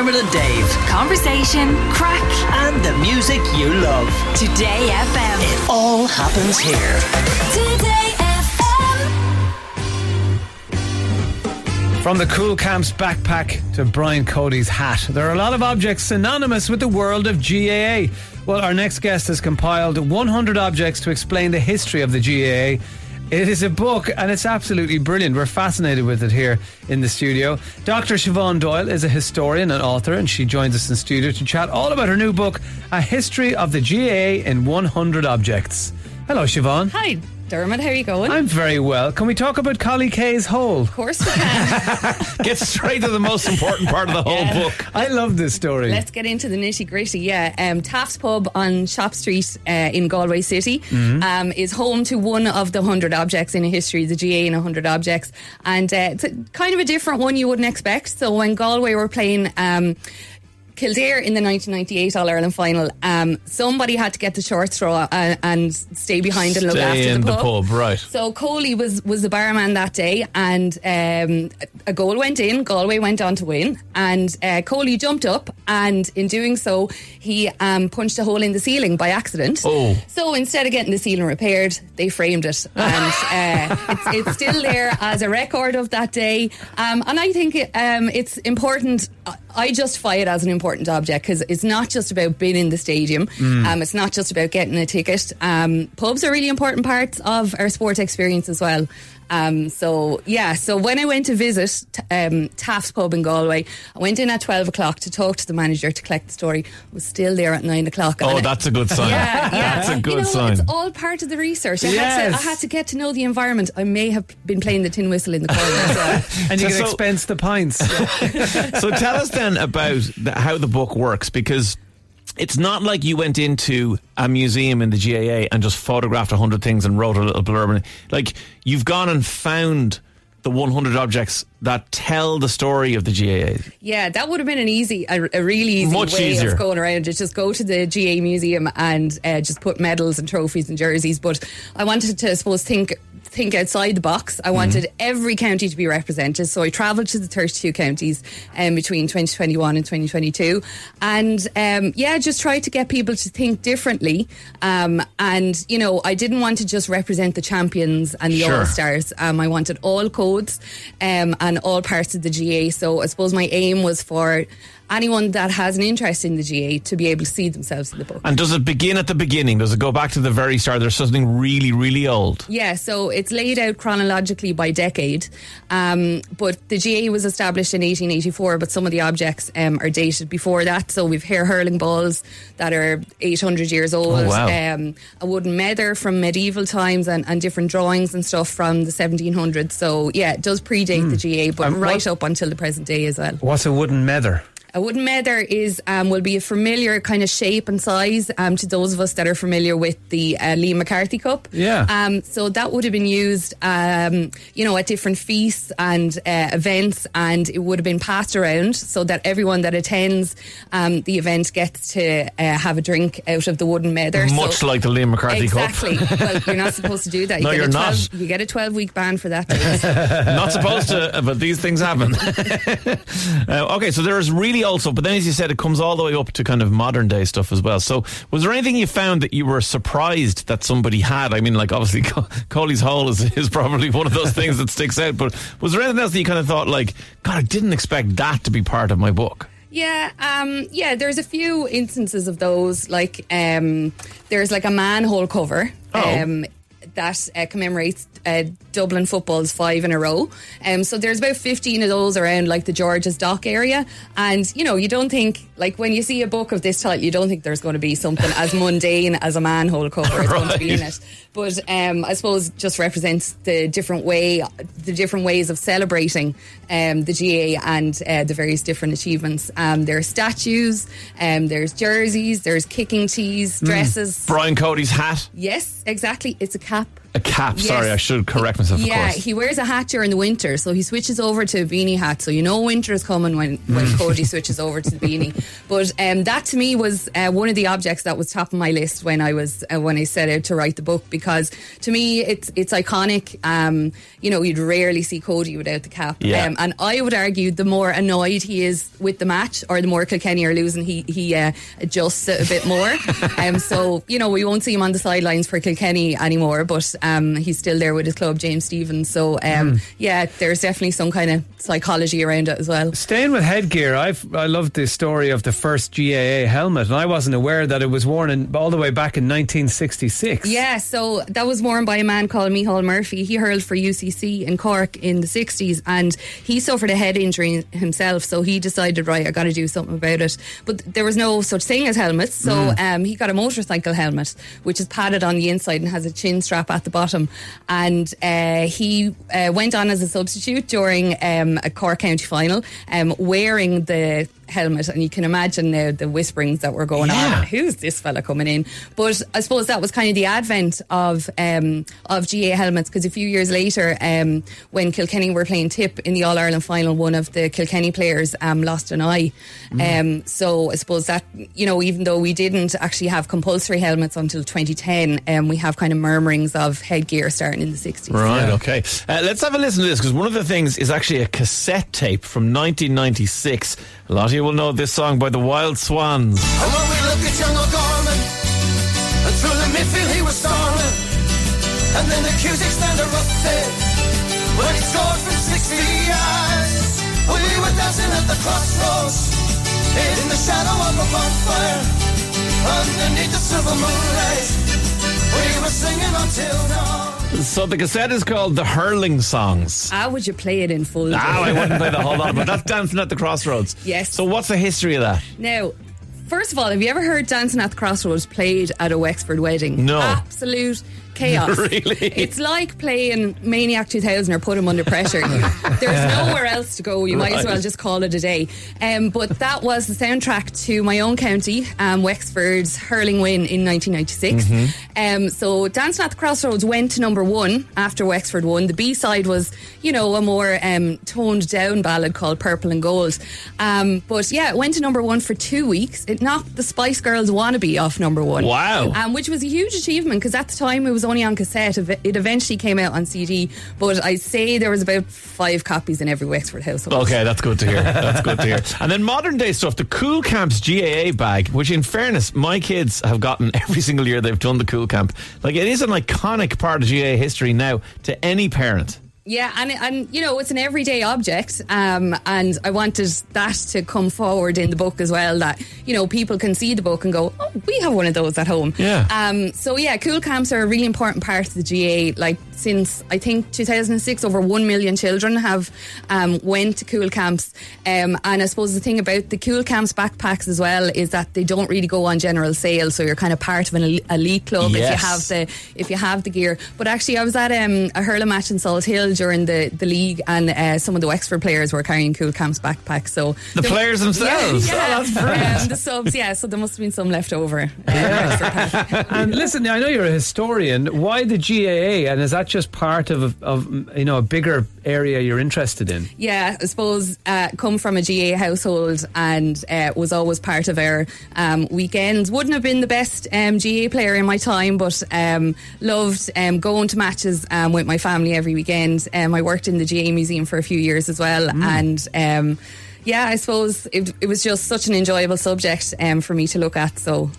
Dermot and Dave. Conversation, crack, And the music you love. Today FM. It all happens here. Today FM. From the Cúl Camps backpack to Brian Cody's hat, there are a lot of objects synonymous with the world of GAA. Well, our next guest has compiled 100 objects to explain the history of the GAA. It is a book and it's absolutely brilliant. We're fascinated with it here in the studio. Dr. Siobhan Doyle is a historian and author, and she joins us in studio to chat all about her new book, A History of the GAA in 100 Objects. Hello, Siobhan. Hi, Dermot. How are you going? I'm very well. Can we talk about Collie Kay's hole? of course we can. Get straight to the most important part of the whole Yeah. book. I love this story. Let's get into the nitty gritty. Yeah, um, Taaffe's Pub on Shop Street uh, in Galway City Mm-hmm. um, is home to one of the 100 objects in a history, the GAA in 100 objects. And uh, it's a, kind of a different one you wouldn't expect. So when Galway were playing. Um, Kildare in the 1998 All Ireland final, um, somebody had to get the short straw and, and stay behind and look Stay after in the the pub. pub, right. So Coley was was the barman that day, and um, a goal went in. Galway went on to win, and uh, Coley jumped up, and in doing so, he um, punched a hole in the ceiling by accident. Oh. So instead of getting the ceiling repaired, they framed it, and uh, it's, it's still there as a record of that day. Um, and I think it, um, it's important. I justify it as an important object because it's not just about being in the stadium. Um, it's not just about getting a ticket. Um, pubs are really important parts of our sport experience as well. Um, so yeah, so when I went to visit um, Taaffe's Pub in Galway, I went in at twelve o'clock to talk to the manager to collect the story. I was still there at nine o'clock. Oh, that's a good sign. yeah, yeah. That's a good you know, sign. It's all part of the research. I, had to, Yes. I had to get to know the environment. I may have been playing the tin whistle in the corner as well. and you can So- expense the pints. so tell us then about the, how the book works because it's not like you went into a museum in the GAA and just photographed 100 things and wrote a little blurb. And, like, you've gone and found the 100 objects that tell the story of the GAA. Yeah, that would have been an easy, a, a really easy Much way easier. of going around it. Just go to the GAA museum and uh, just put medals and trophies and jerseys. But I wanted to, I suppose, think think outside the box. I wanted Mm-hmm. every county to be represented, so I travelled to the 32 counties um, between 2021 and 2022, and um, yeah, just tried to get people to think differently. Um, and you know, I didn't want to just represent the champions and the Sure. all stars. Um, I wanted all codes um, and all parts of the GAA. So I suppose my aim was for anyone that has an interest in the GAA to be able to see themselves in the book. And does it begin at the beginning? Does it go back to the very start? There's something really, really old. Yeah, so it's laid out chronologically by decade. Um, but the GAA was established in 1884, but some of the objects um, are dated before that. So we've hair hurling balls that are 800 years old, Oh, wow. um, a wooden mether from medieval times, and, and different drawings and stuff from the 1700s. So yeah, it does predate the GAA, but right up until the present day as well. What's a wooden mether? A wooden mether is um, will be a familiar kind of shape and size um, to those of us that are familiar with the uh, Liam McCarthy Cup. Yeah. Um, so that would have been used, um, you know, at different feasts and uh, events, and it would have been passed around so that everyone that attends um, the event gets to uh, have a drink out of the wooden mether. Much so, like the Liam McCarthy Exactly. Cup. Exactly. well, you're not supposed to do that. You No, get you're a 12, not. You get a 12 week ban for that. Not supposed to, but these things happen. uh, okay, so there's really old stuff, but then as you said, it comes all the way up to kind of modern day stuff as well. So, was there anything you found that you were surprised that somebody had? I mean, like obviously, Co- Coley's Hole is, is probably one of those things that sticks out, but was there anything else that you kind of thought, like, God, I didn't expect that to be part of my book? Yeah, um, yeah. There's a few instances of those. Like, um, there's like a manhole cover. Oh. Um, that uh, commemorates uh, Dublin football's five in a row. Um, so there's about 15 of those around like the George's Dock area. And, you know, you don't think, like when you see a book of this type, you don't think there's going to be something as mundane as a manhole cover is going to be in it. But um, I suppose just represents the different way, the different ways of celebrating um, the GAA and uh, the various different achievements. Um, there are statues, um, there's jerseys, there's kicking tees, dresses. Brian Cody's hat. Yes, exactly. It's a cap. A cap. Yes. Sorry, I should correct myself. Yeah, of course. he wears a hat during the winter, so he switches over to a beanie hat. So you know winter is coming when, when Mm. Cody switches over to the beanie. But um, that to me was uh, one of the objects that was top of my list when I was uh, when I set out to write the book because to me it's it's iconic. Um, you know, you'd rarely see Cody without the cap. Yeah. Um, and I would argue the more annoyed he is with the match, or the more Kilkenny are losing, he he uh, adjusts it a bit more. um, so you know we won't see him on the sidelines for Kilkenny anymore, but um, he's still there with his club, James Stephens. So um, yeah, there's definitely some kind of psychology around it as well. Staying with headgear, I've I love the story of the first GAA helmet, and I wasn't aware that it was worn in, all the way back in 1966. Yeah, so that was worn by a man called Micheál Murphy. He hurled for UCC in Cork in the 60s and he suffered a head injury himself. So he decided, right, I got to do something about it. But there was no such thing as helmets. So um, he got a motorcycle helmet, which is padded on the inside and has a chin strap at the bottom. And uh, he uh, went on as a substitute during um, a Cork County final, um, wearing the helmet. And you can imagine now the whisperings that were going Yeah. on. Who's this fella coming in? But I suppose that was kind of the advent of um, of GAA helmets because a few years later, um, when Kilkenny were playing Tip in the All Ireland final, one of the Kilkenny players um, lost an eye. Um, so I suppose that you know, even though we didn't actually have compulsory helmets until 2010, um, we have kind of murmurings of headgear starting in the 60s. Right, okay. Uh, let's have a listen to this because one of the things is actually a cassette tape from 1996. A lot of you will know this song by the Wild Swans. And when we look at young O'Gorman, and through the midfield he was and then the Cusack stand erupted when he scored from 60 yards. We were dancing at the crossroads in the shadow of a bonfire, underneath the silver moonlight. We were singing until. So the cassette is called The Hurling Songs. How would you play it in full? Ah, I wouldn't play the whole lot, but that's Dancing at the Crossroads. Yes. So what's the history of that? Now, first of all, have you ever heard Dancing at the Crossroads played at a Wexford wedding? No. Absolute chaos. Really? It's like playing Maniac 2000 or Put 'em Under Pressure. There's nowhere else to go. You might as well just call it a day. Um, but that was the soundtrack to my own county, um, Wexford's hurling win in 1996. Mm-hmm. Um, so Dancing at the Crossroads went to number one after Wexford won. The B side was, you know, a more um, toned down ballad called Purple and Gold. Um, but yeah, it went to number one for two weeks. It knocked the Spice Girls wannabe off number one. Wow. Um, which was a huge achievement because at the time it was only on cassette. It eventually came out on CD, but I'd say there was about five copies in every Wexford household. Okay, that's good to hear. That's good to hear. And then modern day stuff, the Cúl Camps GAA bag, which in fairness, my kids have gotten every single year they've done the Cúl Camp. Like it is an iconic part of GAA history now to any parent. Yeah, and and you know it's an everyday object, um, and I wanted that to come forward in the book as well. That you know people can see the book and go, oh, we have one of those at home. Yeah. Um. So yeah, Cúl Camps are a really important part of the GAA. Like since I think 2006, over one million children have um, went to Cúl Camps. Um, and I suppose the thing about the Cúl Camps backpacks as well is that they don't really go on general sale, so you're kind of part of an elite club if you have the if you have the gear. But actually, I was at um, a hurling match in Salthill during the, the league, and uh, some of the Wexford players were carrying Cúl Camps backpacks. So The there- players themselves? yeah, yeah. Oh, that's brilliant. Um, the subs, yeah. So there must have been some left over. Wexford pack. And listen, I know you're a historian. Why the GAA? And is that just part of, a, of you know a bigger area you're interested in? Yeah, I suppose uh, come from a GAA household and uh, was always part of our um, weekends. Wouldn't have been the best um, GAA player in my time, but um, loved um, going to matches um, with my family every weekend. Um, I worked in the GAA museum for a few years as well, and. Um, yeah, I suppose it, it was just such an enjoyable subject um, for me to look at. So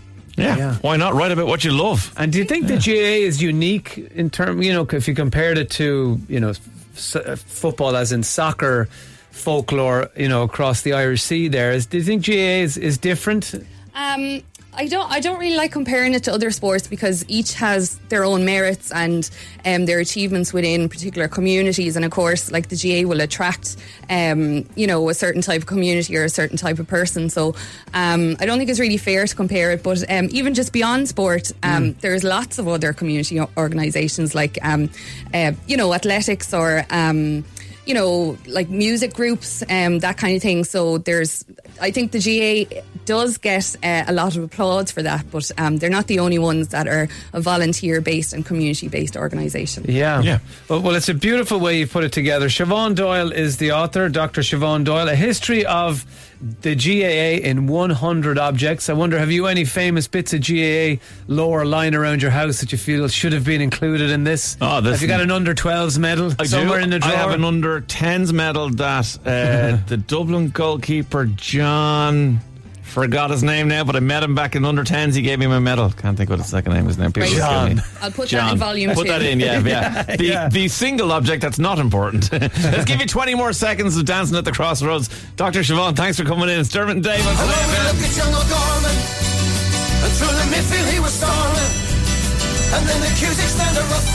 Yeah. Yeah. Why not write about what you love? And do you think the GAA is unique in term? You know, if you compared it to you know s- uh, football, as in soccer folklore, you know, across the Irish Sea. There is. Do you think GAA is, is different? Um, I don't. I don't really like comparing it to other sports because each has their own merits and um, their achievements within particular communities. And of course, like the GAA will attract, um, you know, a certain type of community or a certain type of person. So um, I don't think it's really fair to compare it. But um, even just beyond sport, um, there's lots of other community organisations like, um, uh, you know, athletics or. Um, you know, like music groups, um, that kind of thing. So there's, I think the GAA does get uh, a lot of applause for that, but um, they're not the only ones that are a volunteer based and community based organisation. Yeah. Yeah. Well, well, it's a beautiful way you've put it together. Siobhan Doyle is the author, Dr. Siobhan Doyle, A History of the GAA in 100 Objects. I wonder, have you any famous bits of GAA lore lying around your house that you feel should have been included in this? Oh, this- have you got an under 12s medal I somewhere do. in the drawer? I have an under 10s medal that uh, the Dublin goalkeeper, John. Forgot his name now, but I met him back in under 10s. He gave me my medal. Can't think what his second name is now. People Right. just give me- I'll put that in volume Put two. that in, yeah, yeah. The, Yeah. the single object that's not important. Let's give you 20 more seconds of dancing at the crossroads. Dr. Siobhan, thanks for coming in. It's Dermot and Dave on Hello, Today we look at young O'Gorman. And through the midfield he was storming. And then the Cusack stand a rough.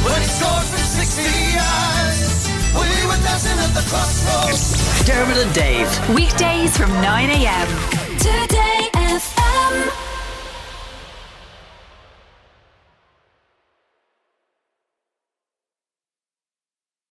When he scored from 60 yards. We were dancing at the crossroads. Dermot and Dave. Weekdays from 9 a.m. Today FM.